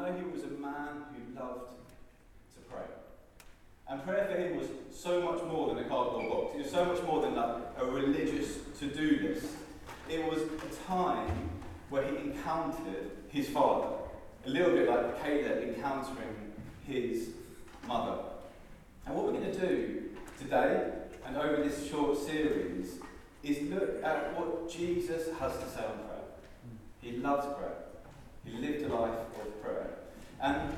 know he was a man who loved to pray. And prayer for him was so much more than a cardboard box. It was so much more than like a religious to-do list. It was a time where he encountered his father. A little bit like Caleb encountering his mother. And what we're going to do today and over this short series is look at what Jesus has to say on prayer. He loves prayer. He lived a life of prayer. And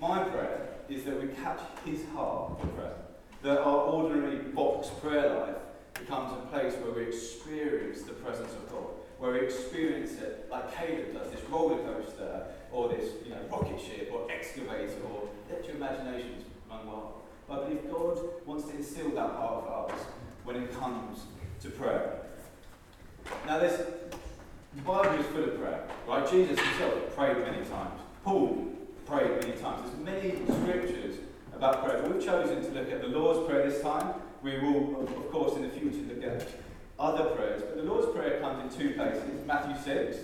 my prayer is that we catch his heart for prayer. That our ordinary box prayer life becomes a place where we experience the presence of God, where we experience it like Caleb does, this roller coaster, or this you know, rocket ship, or excavator, or let your imaginations run wild. But I believe God wants to instill that heart of ours when it comes to prayer. Now, there's, the Bible is full of prayer, right? Jesus himself prayed many times. Paul prayed many times. There's many scriptures about prayer. We've chosen to look at the Lord's Prayer this time. We will, of course, in the future look at other prayers. But the Lord's Prayer comes in two places Matthew 6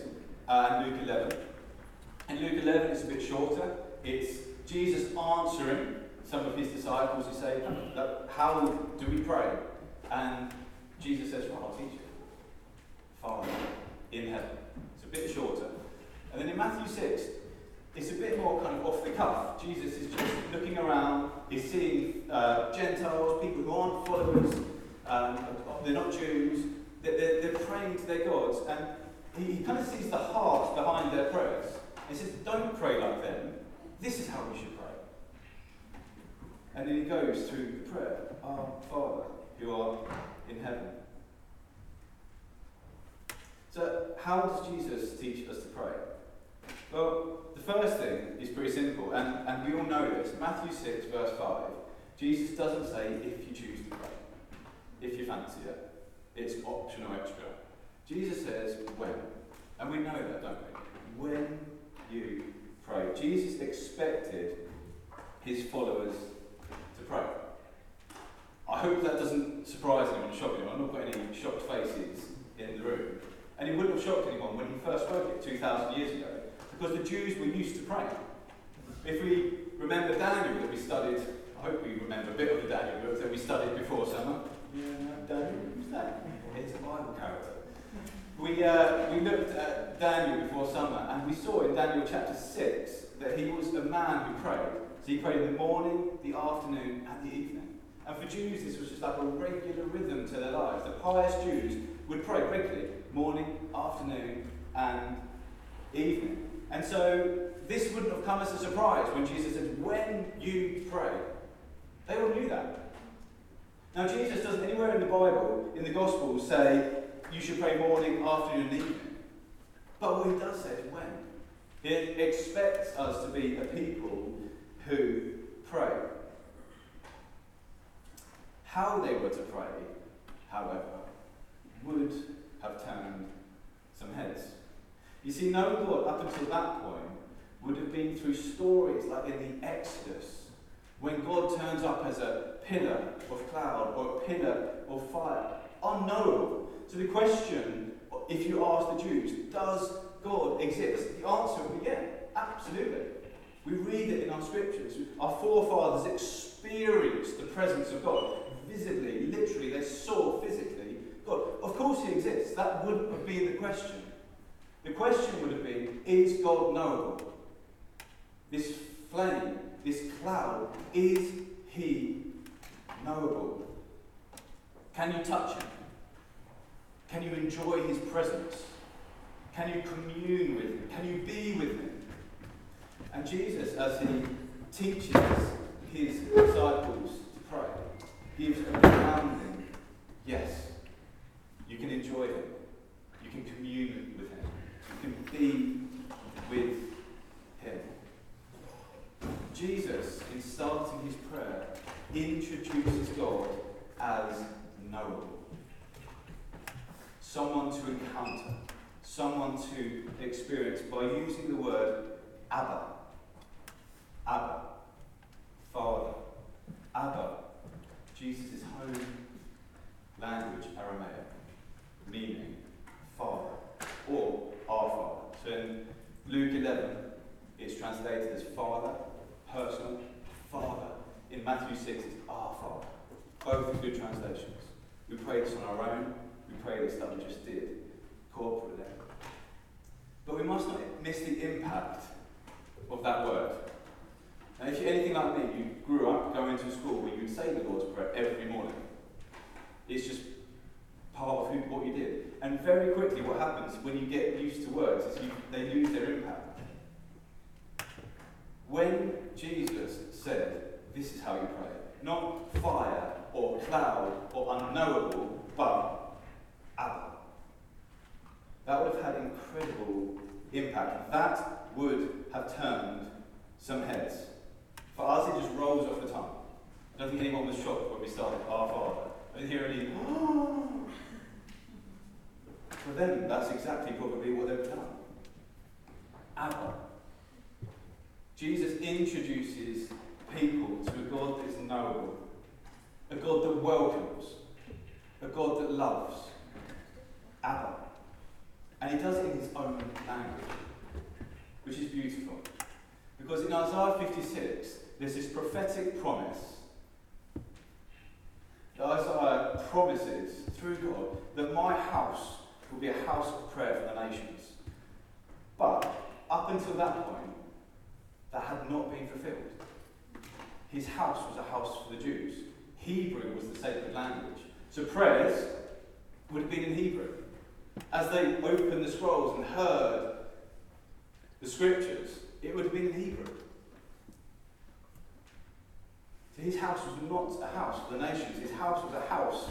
uh, and Luke 11. And Luke 11 is a bit shorter. It's Jesus answering some of his disciples who say, How do we pray? And Jesus says, Well, I'll teach you. Father in heaven. It's a bit shorter. And then in Matthew 6, it's a bit more kind of off the cuff. Jesus is just looking around, he's seeing uh, Gentiles, people who aren't followers, um, they're not Jews, they're, they're, they're, praying to their gods, and he, he kind of sees the heart behind their prayers. He says, Don't pray like them, this is how we should pray. And then he goes through the prayer Our Father, who art in heaven. So, how does Jesus teach us to pray? Well, the first thing is pretty simple, and, and we all know this. Matthew 6, verse 5. Jesus doesn't say if you choose to pray, if you fancy it. It's optional extra. Jesus says when. And we know that, don't we? When you pray. Jesus expected his followers to pray. I hope that doesn't surprise anyone shock anyone. I've not got any shocked faces in the room. And it wouldn't have shocked anyone when he first spoke it 2,000 years ago, because the Jews were used to praying. If we remember Daniel that we studied, I hope we remember a bit of the Daniel book that we studied before summer. Yeah, Daniel, who's that? It's a Bible character. We, uh, we looked at Daniel before summer, and we saw in Daniel chapter 6 that he was a man who prayed. So he prayed in the morning, the afternoon, and the evening. And for Jews, this was just like a regular rhythm to their lives. The pious Jews would pray regularly, morning, afternoon, and evening. And so this wouldn't have come as a surprise when Jesus said, When you pray. They all knew that. Now, Jesus doesn't anywhere in the Bible, in the Gospels, say you should pray morning, afternoon, and evening. But what he does say is when. He expects us to be a people who pray. How they were to pray, however, would have turned some heads. You see, no God up until that point would have been through stories like in the Exodus, when God turns up as a pillar of cloud or a pillar of fire, unknowable. So the question, if you ask the Jews, does God exist? The answer would be yeah, absolutely. We read it in our scriptures. Our forefathers experienced the presence of God visibly, literally, they saw physically God. Of course, He exists. That wouldn't have been the question. The question would have been Is God knowable? This flame, this cloud, is He knowable? Can you touch Him? Can you enjoy His presence? Can you commune with Him? Can you be with Him? And Jesus, as He teaches His disciples to pray, gives a grounding. Yes, you can enjoy Him. You can commune with Him. You can be with Him. Jesus, in starting his prayer, introduces God as knowable. Someone to encounter, someone to experience by using the word Abba. Abba. Father. Abba Jesus' home language, Aramaic, meaning Father, or Our Father. So in Luke 11, it's translated as Father, personal, Father. In Matthew 6, it's our Father. Both are good translations. We pray this on our own. We pray this that we just did corporately. But we must not miss the impact of that word. And if you're anything like me, you grew up going to school where you'd say the Lord's Prayer every morning. It's just part of who, what you did. And very quickly, what happens when you get used to words is you, they lose their impact. When Jesus said, This is how you pray, not fire or cloud or unknowable, but Abba. That would have had incredible impact. That would have turned some heads. For us, it just rolls off the tongue. I don't think anyone was shocked when we started Our Father. I didn't hear any, oh, For them, that's exactly probably what they've done. Abba. Jesus introduces people to a God that is knowable, a God that welcomes, a God that loves. Abba. And he does it in his own language, which is beautiful. Because in Isaiah 56, there's this prophetic promise that Isaiah promises through God that my house will be a house of prayer for the nations. But up until that point, that had not been fulfilled. His house was a house for the Jews. Hebrew was the sacred language. So prayers would have been in Hebrew. As they opened the scrolls and heard the scriptures, it would have been in Hebrew. So his house was not a house for the nations, his house was a house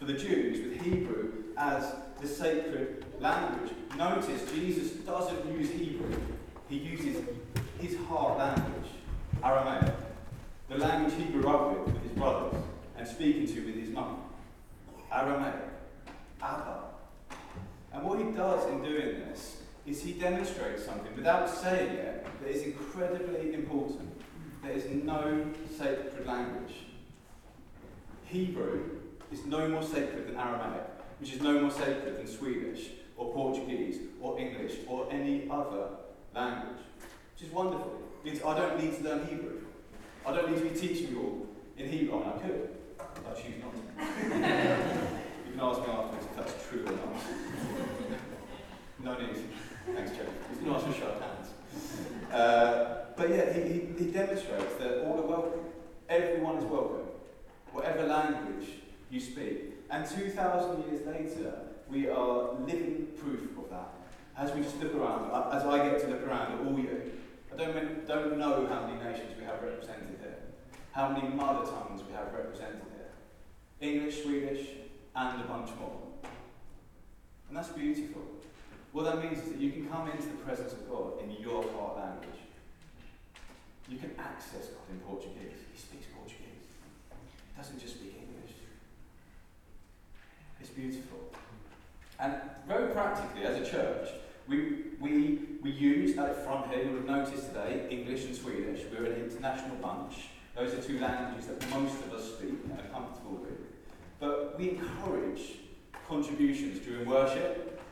for the Jews with Hebrew as the sacred language. Notice Jesus doesn't use Hebrew, he uses his heart language, Aramaic, the language he grew up with with his brothers and speaking to with his mum. Aramaic, Abba. And what he does in doing this is he demonstrates something without saying it that is incredibly important. There is no sacred language. Hebrew is no more sacred than Aramaic, which is no more sacred than Swedish or Portuguese or English or any other language. Which is wonderful. It means I don't need to learn Hebrew. I don't need to be teaching you all in Hebrew. I, mean, I could. I choose not to. you can ask me afterwards if that's true or not. no need. Thanks, Joe. You can for show hands. Uh, but yeah, he, he, he demonstrates that all are welcome. Everyone is welcome, whatever language you speak. And 2,000 years later, we are living proof of that. As we just look around, uh, as I get to look around at all you, I don't, don't know how many nations we have represented here, how many mother tongues we have represented here English, Swedish, and a bunch more. And that's beautiful. What that means is that you can come into the presence of God in your heart language. You can access God in. Portuguese. He doesn't just speak English. It's beautiful. And very practically, as a church, we, we, we use at the front here, you'll have noticed today, English and Swedish. We're an international bunch. Those are two languages that most of us speak and are comfortable with. But we encourage contributions during worship,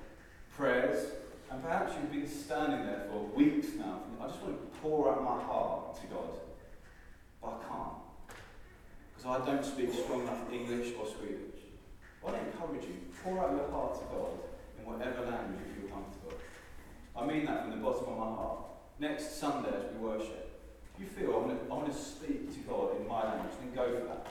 prayers, and perhaps you've been standing there for weeks now. I just want to pour out my heart to God, but I can't. Because I don't speak strong enough English or Swedish. I want to encourage you, pour out your heart to God in whatever language you feel comfortable. I mean that from the bottom of my heart. Next Sunday as we worship, if you feel I want to, I want to speak to God in my language, then go for that.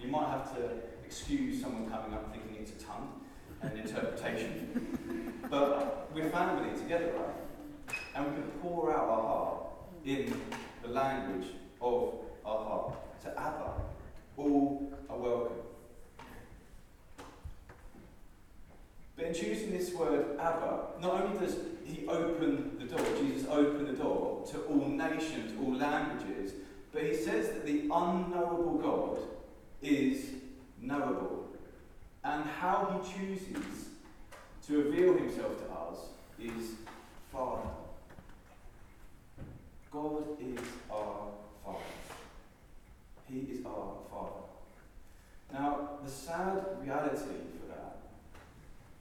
You might have to excuse someone coming up thinking it's a tongue and interpretation. but we're family together, right? And we can pour out our heart in the language of our heart. To Abba, all are welcome. But in choosing this word Abba, not only does he open the door, Jesus opened the door to all nations, all languages, but he says that the unknowable God is knowable. And how he chooses to reveal himself to us is Father. God is our Father. He is our Father. Now, the sad reality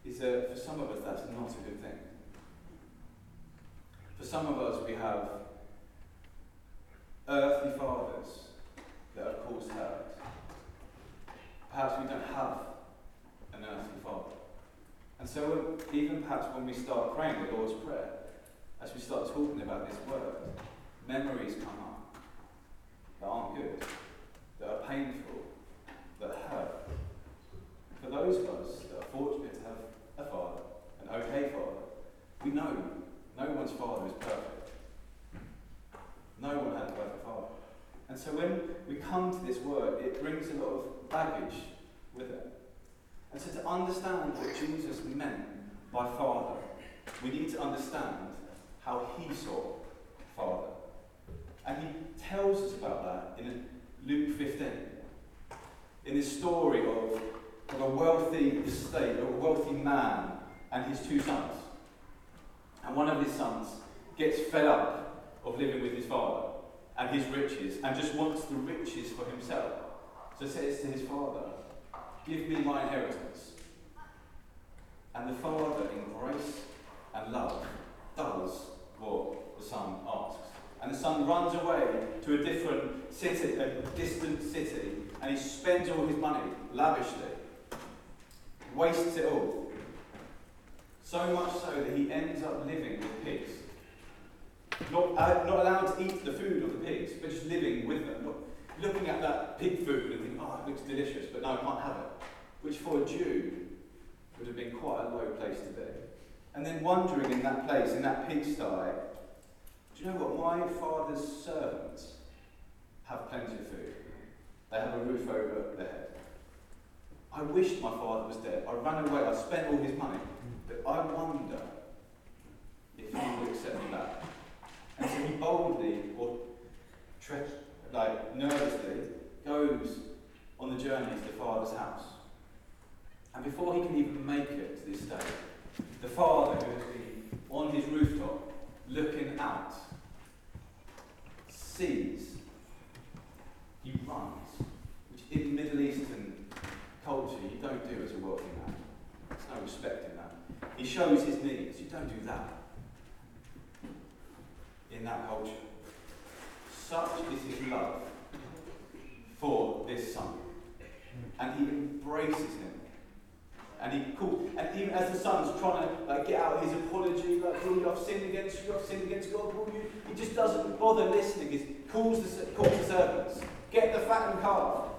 is that for some of us that's not a good thing. For some of us, we have earthly fathers that have caused hurt. Perhaps we don't have an earthly father. And so, even perhaps when we start praying the Lord's Prayer, as we start talking about this word, memories come up that aren't good, that are painful, that hurt. For those of us that are fortunate to have a father, an okay father, we know no one's father is perfect. No one had a perfect father. And so when we come to this word, it brings a lot of baggage with it. And so to understand what Jesus meant by father, we need to understand how he saw father. And he tells us about that in Luke 15. In this story of, of a wealthy estate, a wealthy man and his two sons. And one of his sons gets fed up of living with his father and his riches and just wants the riches for himself. So he says to his father, Give me my inheritance. And the father, in grace and love, does what the son asks. And the son runs away to a different city, a distant city, and he spends all his money lavishly, wastes it all. So much so that he ends up living with pigs. Not, uh, not allowed to eat the food of the pigs, but just living with them. Not looking at that pig food and thinking, oh, it looks delicious, but no, I can't have it. Which for a Jew would have been quite a low place to be. And then wondering in that place, in that pigsty, do you know what? My father's servants have plenty of food. They have a roof over their head. I wished my father was dead. I ran away. I spent all his money. But I wonder if he would accept me back. And so he boldly, or tre- like nervously, goes on the journey to the father's house. And before he can even make it to this stage, the father, who has been on his rooftop looking out, sees, he runs, which in Middle Eastern culture you don't do as a working man. There's no respect in that. He shows his knees. You don't do that in that culture. Such is his love for this son. And he embraces him. And he calls, and even as the son's trying to like, get out his apology, like, have sinned against you, I've sinned against God, will you? He just doesn't bother listening. He calls the, calls the servants, get the fattened calf.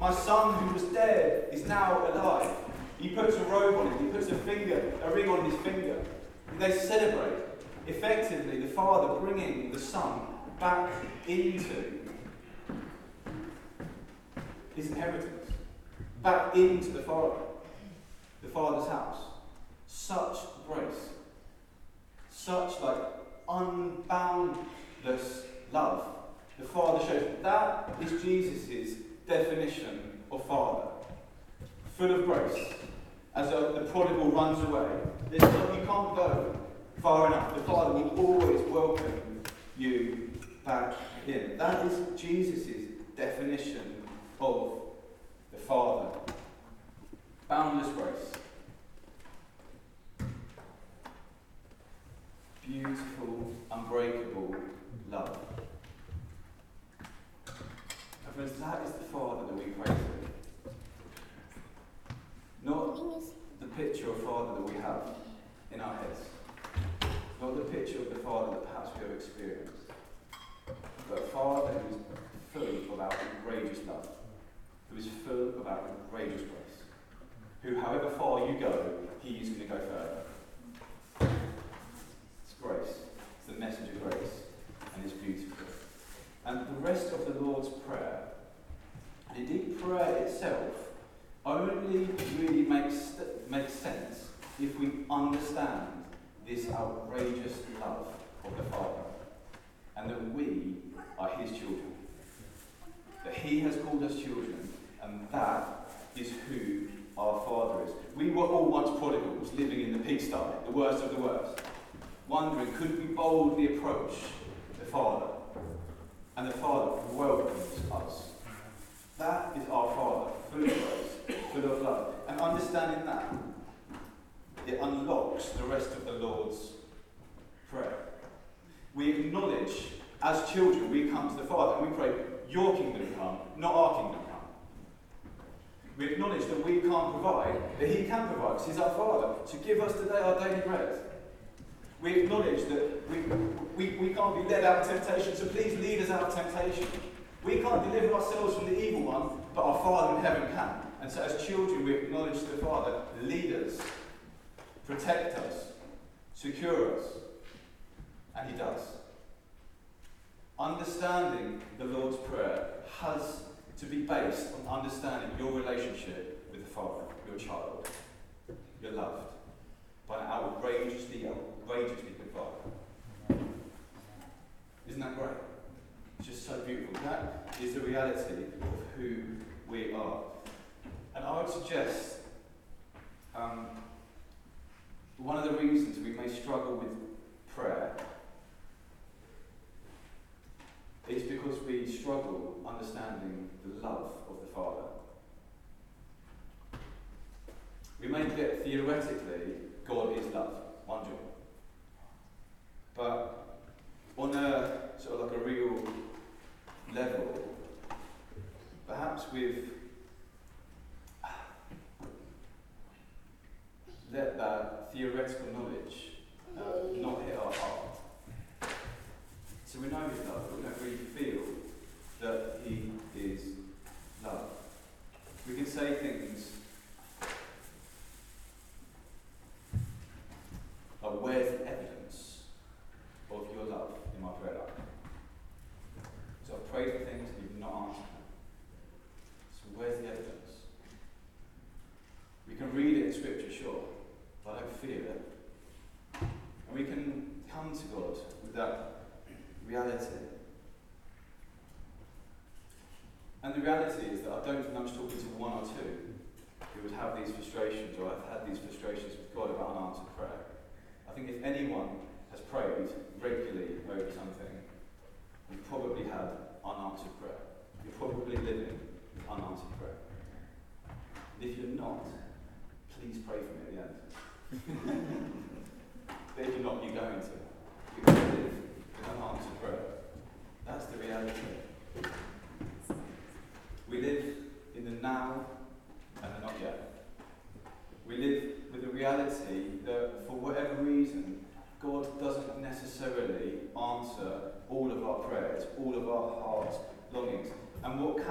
My son who was dead is now alive. He puts a robe on him, he puts a finger, a ring on his finger. And they celebrate effectively the father bringing the son back into his inheritance, back into the father, the father's house. Such grace, such like unboundless love. The father shows that is Jesus' definition of father, full of grace. As a, the prodigal runs away, there's no, you can't go far enough. The Father will always welcome you back in. That is Jesus' definition of the Father. Boundless grace. Beautiful, unbreakable love. And friends, that is the Father that we pray to. Not the picture of Father that we have in our heads. Not the picture of the Father that perhaps we have experienced, but a Father who is full of outrageous love, who is full of outrageous grace, who, however far you go, He is going to go further. It's grace. It's the message of grace, and it's beautiful. And the rest of the Lord's Prayer, and indeed prayer itself, only really makes, makes sense if we understand this outrageous love of the Father, and that we are His children. That He has called us children, and that is who our Father is. We were all once prodigals, living in the pigsty, the worst of the worst, wondering could we boldly approach the Father, and the Father welcomes us. That is our Father, full of grace, full of love. And understanding that, it unlocks the rest of the Lord's Prayer. We acknowledge as children, we come to the Father and we pray, Your kingdom come, not our kingdom. We acknowledge that we can't provide, that He can provide because He's our Father. So give us today our daily bread. We acknowledge that we, we, we can't be led out of temptation, so please lead us out of temptation. We can't deliver ourselves from the evil one, but our Father in heaven can. And so, as children, we acknowledge the Father, lead us, protect us, secure us. And He does. Understanding the Lord's Prayer has to be based on understanding your relationship with the Father, your child. You're loved by an outrageously, outrageously good Father. Isn't that great? It's just so beautiful. That is the reality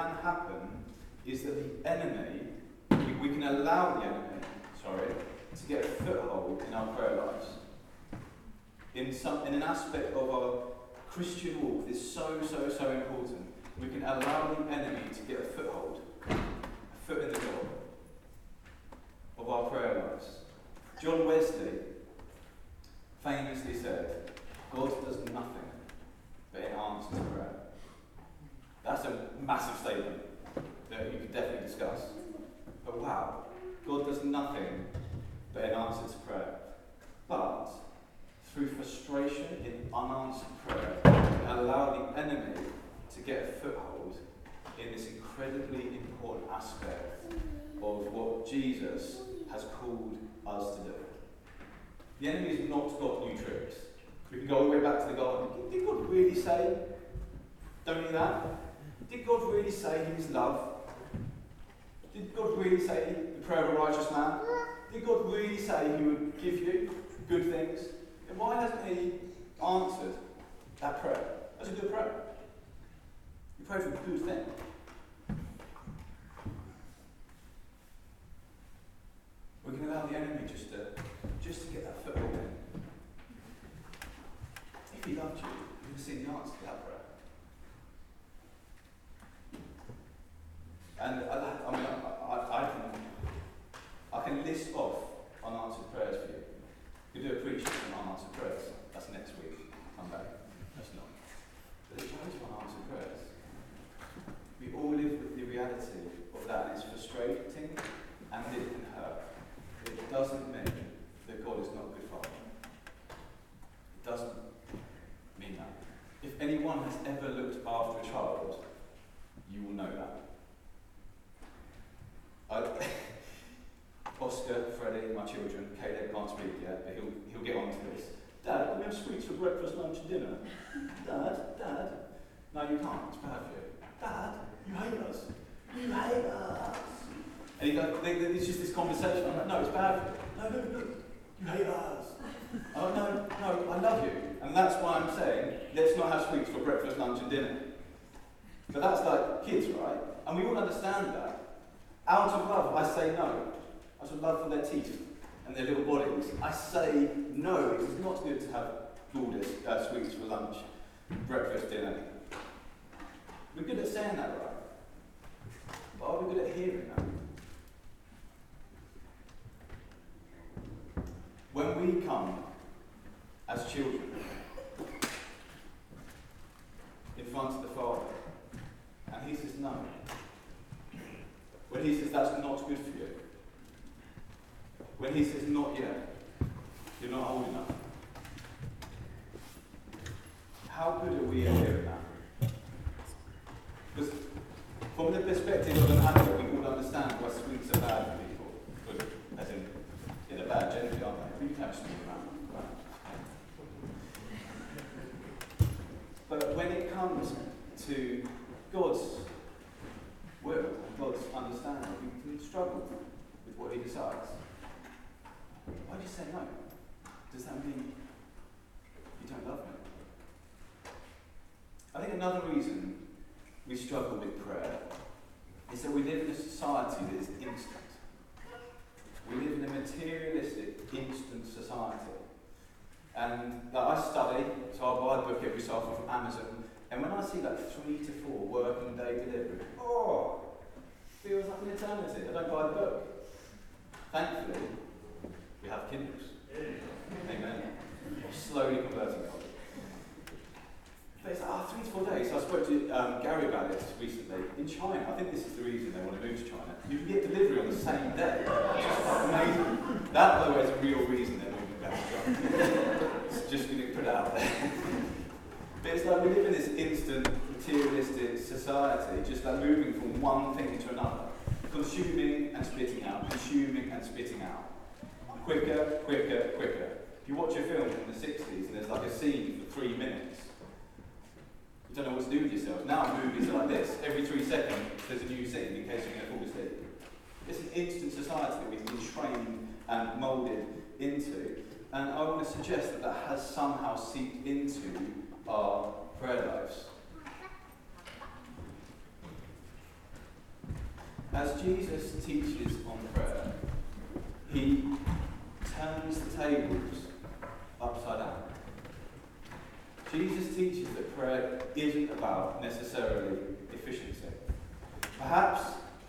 can happen is that the enemy, we, can allow the enemy, sorry, to get a foothold in our prayer lives in, some, in an aspect of our Christian walk is so, so, so important. We can allow the enemy to get a foothold, a foot in the door of our prayer lives. John Wesley famously said, God does nothing but answer prayer. That's a massive statement that you could definitely discuss. But wow, God does nothing but in answer to prayer. But through frustration in unanswered prayer, allow the enemy to get a foothold in this incredibly important aspect of what Jesus has called us to do. The enemy has not got new tricks. We can go all the way back to the garden. Did God really say, don't do that? Did God really say He is love? Did God really say the prayer of a righteous man? Did God really say He would give you good things? And why hasn't he answered that prayer? That's a good prayer. You pray for good thing. We can allow the enemy just to just to get that foothold in. If he loved you, you would have seen the answer to that prayer. And I, I mean, I, I, I can I can list off unanswered prayers for you. We do a preaching on unanswered prayers. That's next week. Come back. That's not. But there's loads of unanswered prayers. We all live with the reality of that. It's frustrating and it can hurt. It doesn't mean that God is not a good father. It doesn't mean that. If anyone has ever looked after a child, you will know that. Oscar, Freddie, my children, Caleb can't speak yet, but he'll, he'll get on to this. Dad, we have sweets for breakfast, lunch, and dinner? Dad, Dad. No, you can't. It's bad for you. Dad, you hate us. You hate us. And he goes, it's just this conversation. I'm like, no, it's bad. No, no, no. You hate us. Oh, no, no, I love you. And that's why I'm saying, let's not have sweets for breakfast, lunch, and dinner. But that's like kids, right? And we all understand that. Out of love, I say no. Out of love for their teeth and their little bodies, I say no. It is not good to have Lourdes uh, sweets for lunch, breakfast, dinner. We're good at saying that, right? But are we good at hearing that? When we come as children in front of the Father, and He says no, when He says that's not good for you, when He says not yet, you're not old enough, how good are we at hearing that? Because from the perspective of an adult, we would understand why sweets are bad for people. Good, as in, in a bad generally, aren't they? We can have sweet around. Right? But when it comes to God's will, God's understanding, we can struggle with what He decides. Why do you say no? Does that mean you don't love me? I think another reason we struggle with prayer is that we live in a society that is instant. We live in a materialistic, instant society. And like, I study, so I buy a book every so often from Amazon, and when I see like three to four working day delivery, oh, feels like an eternity. I don't buy the book. Thankfully, we have Kindles. Amen. Slowly converting God. But it's like, oh, three to four days. So I spoke to um, Gary about this recently. In China, I think this is the reason they want to move to China. You can get delivery on the same day. Amazing. That, by the way, is a real reason they're moving back to China. it's just going to put out there. but it's like we live in this instant, materialistic society, just like moving from one thing to another. Consuming and spitting out, consuming and spitting out. Quicker, quicker, quicker. If you watch a film from the 60s and there's like a scene for three minutes, you don't know what to do with yourself. Now movies are like this. Every three seconds there's a new scene in case you're going to fall asleep. It's an instant society that we've been trained and moulded into. And I want to suggest that that has somehow seeped into our prayer lives. As Jesus teaches on prayer, he turns the tables upside down. Jesus teaches that prayer isn't about necessarily efficiency. Perhaps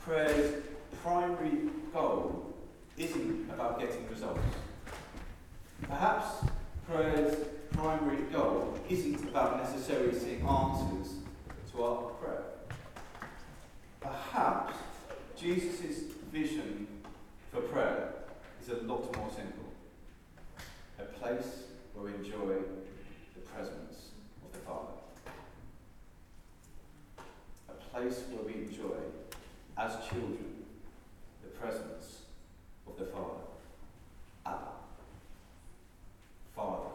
prayer's primary goal isn't about getting results. Perhaps prayer's primary goal isn't about necessarily seeing answers to our prayer. Perhaps Jesus' vision for prayer is a lot more simple. A place where we enjoy the presence Father. A place where we enjoy, as children, the presence of the Father. Abba. Father.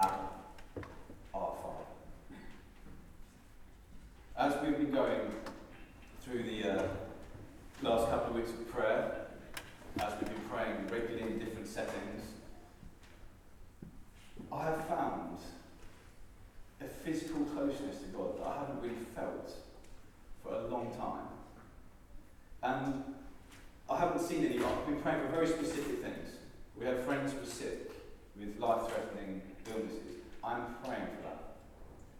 Abba. Our Father. As we've been going through the uh, last couple of weeks of prayer, as we've been praying regularly in different settings, I have found physical closeness to God that I haven't really felt for a long time. And I haven't seen any, I've been praying for very specific things. We have friends who are sick with life threatening illnesses. I'm praying for that.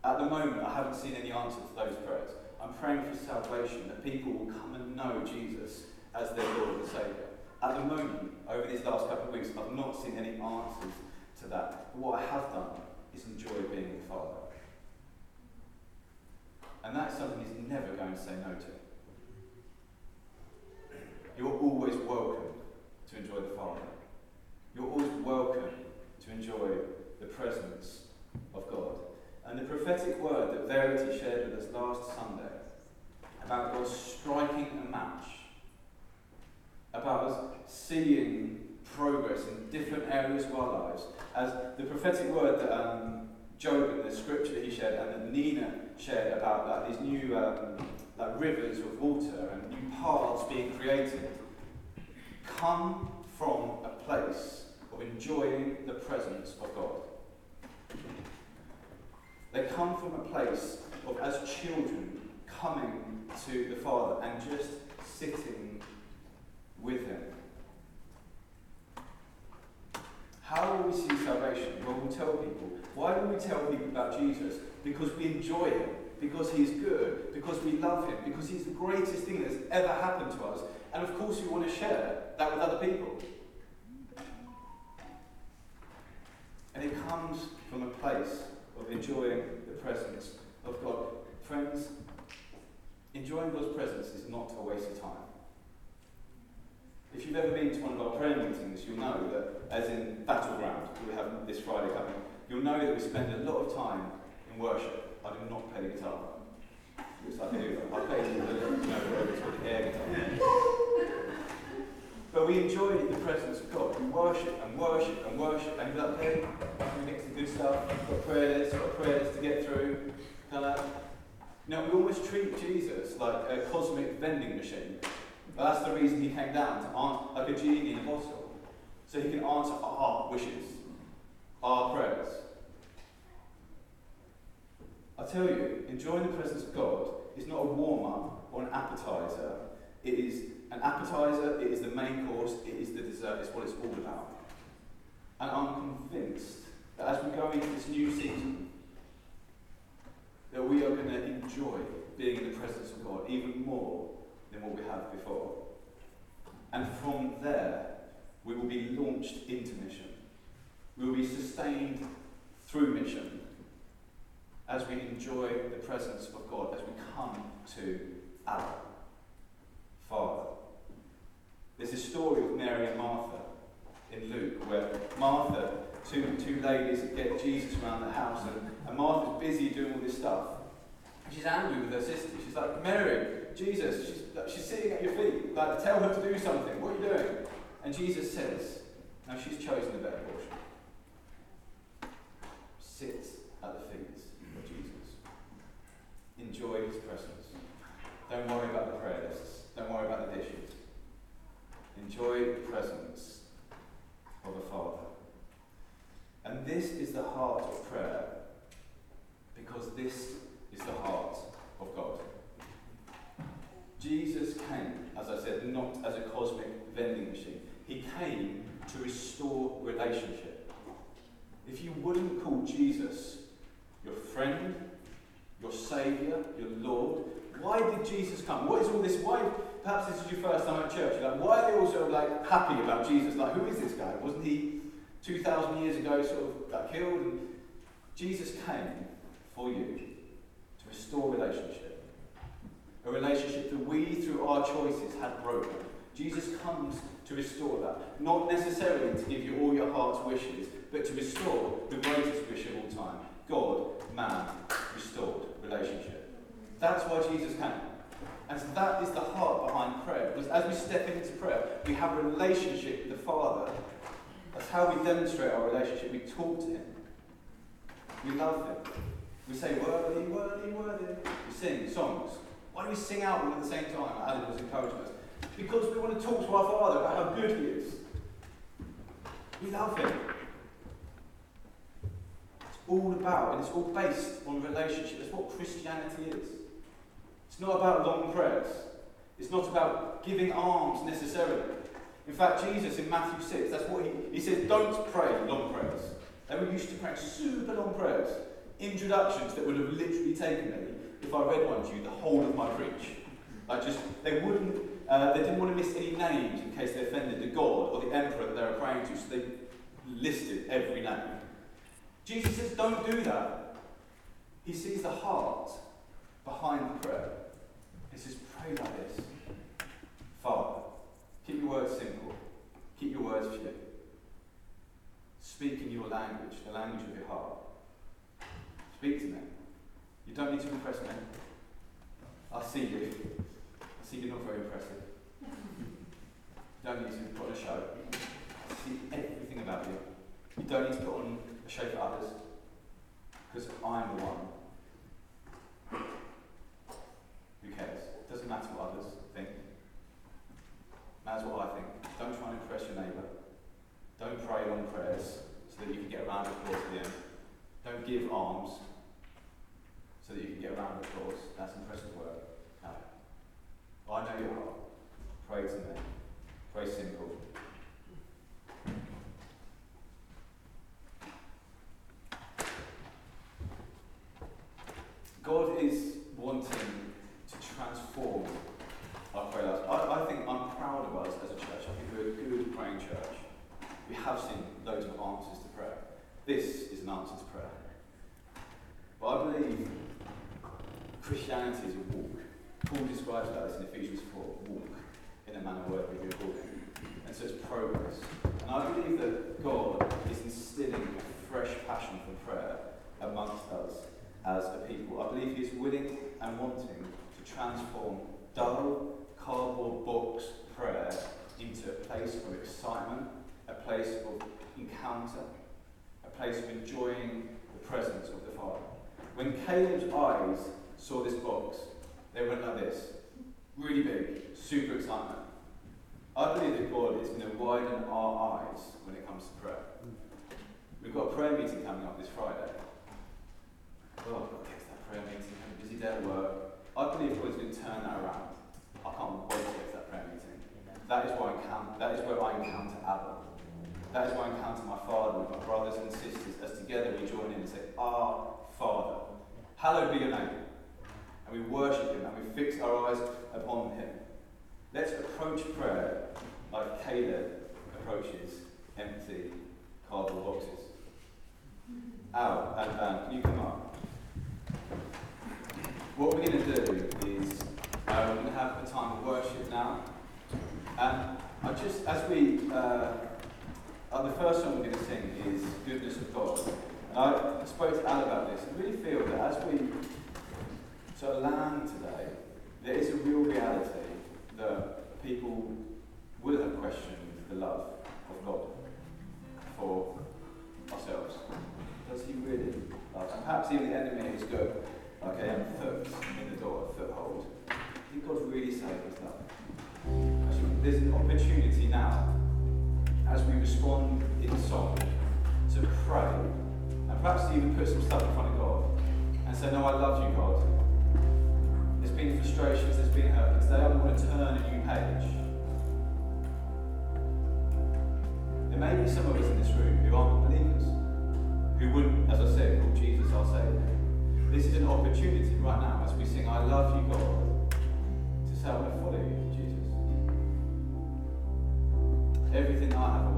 At the moment, I haven't seen any answer to those prayers. I'm praying for salvation, that people will come and know Jesus as their Lord and Saviour. At the moment, over these last couple of weeks, I've not seen any answers to that. But what I have done is enjoy being with Father. And that's something he's never going to say no to. You're always welcome to enjoy the Father. You're always welcome to enjoy the presence of God. And the prophetic word that Verity shared with us last Sunday about God striking a match, about us seeing progress in different areas of our lives. As the prophetic word that um, Job and the scripture that he shared and that Nina shared about like, these new um, like rivers of water and new paths being created come from a place of enjoying the presence of God. They come from a place of, as children, coming to the Father and just sitting with Him. How will we see salvation? Well, we'll tell people. Why do we tell people about Jesus? Because we enjoy Him, because He's good, because we love Him, because He's the greatest thing that's ever happened to us. And of course, we want to share that with other people. And it comes from a place of enjoying the presence of God. Friends, enjoying God's presence is not a waste of time. If you've ever been to one of our prayer meetings, you'll know that, as in Battleground, we have this Friday coming, you'll know that we spend a lot of time in worship. I do not play the guitar. Like I do. I play the, you know, the air guitar. But we enjoy the presence of God. We worship and worship and worship, and we're hey, we get some good stuff. We've got prayer lists, got prayer lists to get through. Kind of. You know, we almost treat Jesus like a cosmic vending machine. But that's the reason he came down to answer, like a genie in a bottle, so he can answer our wishes, our prayers. I tell you, enjoying the presence of God is not a warm up or an appetizer. It is an appetizer, it is the main course, it is the dessert, it's what it's all about. And I'm convinced that as we go into this new season, that we are going to enjoy being in the presence of God even more than what we have before. And from there, we will be launched into mission. We will be sustained through mission as we enjoy the presence of God, as we come to our Father. There's this story of Mary and Martha in Luke where Martha, two, two ladies get Jesus around the house and, and Martha's busy doing all this stuff. And she's angry with her sister. She's like, Mary, Jesus, she's, she's sitting at your feet. Like, tell her to do something. What are you doing? And Jesus says, now she's chosen the better portion. Sit at the feet. Enjoy his presence. Don't worry about the prayer lists. Don't worry about the dishes. Enjoy the presence of the Father. And this is the heart of prayer because this is the heart of God. Jesus came, as I said, not as a cosmic vending machine. He came to restore relationship. If you wouldn't call Jesus your friend, your Saviour, your Lord, why did Jesus come? What is all this? Why, perhaps this is your first time at church, like, why are they all so like happy about Jesus? Like, who is this guy? Wasn't he 2,000 years ago sort of got killed? And Jesus came for you to restore relationship a relationship that we, through our choices, had broken. Jesus comes to restore that. Not necessarily to give you all your heart's wishes, but to restore the greatest wish of all time God, man, restored relationship. That's why Jesus came. And so that is the heart behind prayer. Because as we step into prayer, we have a relationship with the Father. That's how we demonstrate our relationship. We talk to Him. We love Him. We say, worthy, worthy, worthy. We sing songs. Why do we sing out all at the same time? Alan was encouraging us. Because we want to talk to our Father about how good He is. We love Him. All about, and it's all based on relationship. That's what Christianity is. It's not about long prayers. It's not about giving alms necessarily. In fact, Jesus in Matthew 6, that's what he, he says, don't pray long prayers. They were used to praying super long prayers, introductions that would have literally taken me if I read one to you, the whole of my preach. Like just, they wouldn't, uh, they didn't want to miss any names in case they offended the God or the emperor that they were praying to, so they listed every name. Jesus says, don't do that. He sees the heart behind the prayer. He says, pray like this. Father, keep your words simple. Keep your words few. Speak in your language, the language of your heart. Speak to me. You don't need to impress me. I see you. I see you're not very impressive. You don't need to put on a show. I see see everything about you. You don't need to put on for others, because I'm the one. Who cares? It doesn't matter what others think. Matters what I think. Don't try and impress your neighbour. Don't pray long prayers so that you can get around applause at the end. Don't give alms so that you can get around the applause. That's impressive work. No. I know your heart. Pray to me. Pray simple. God is wanting to transform our prayer lives. I, I think I'm proud of us as a church. I think we're a good praying church. We have seen loads of answers to prayer. This is an answer to prayer. But I believe Christianity is a walk. Paul describes that as in Ephesians 4 walk in a manner worthy of your calling. And so it's progress. And I believe that God is instilling a fresh passion for prayer amongst us as a people. I believe He is willing and wanting to transform dull, cardboard box prayer into a place of excitement, a place of encounter, a place of enjoying the presence of the Father. When Caleb's eyes saw this box, they went like this really big, super excitement. I believe that God is going to widen our eyes when it comes to prayer. We've got a prayer meeting coming up this Friday. Oh, I've got to get to that prayer meeting. I'm a busy day at work. I believe God is going to turn that around. I can't wait to get to that prayer meeting. That is why I encounter, that is where I encounter Abba. That is why I encounter my Father with my brothers and sisters as together we join in and say, Our Father, hallowed be your name. And we worship Him and we fix our eyes upon Him. Let's approach prayer like Caleb approaches empty cardboard boxes. Al and Van, can you come up? What we're going to do is uh, we're going to have a time of worship now. And I just, as we, uh, uh, the first song we're going to sing is Goodness of God. And I spoke to Al about this and really feel that as we sort of land today, there is a real reality that people will have questioned the love of God for ourselves. Does he really love? And perhaps even the enemy is good. Okay, a foot in the door, foothold. Did God really say us? Actually, there's an opportunity now, as we respond in song, to pray and perhaps even put some stuff in front of God and say, No, I love you, God. There's been frustrations, there's been hurt. Today I want to turn a new page. There may be some of us in this room who aren't believers, who wouldn't, as I said, call Jesus our Saviour. This is an opportunity right now as we sing, I love you, God, to say, I want to follow you, Jesus. Everything I have, I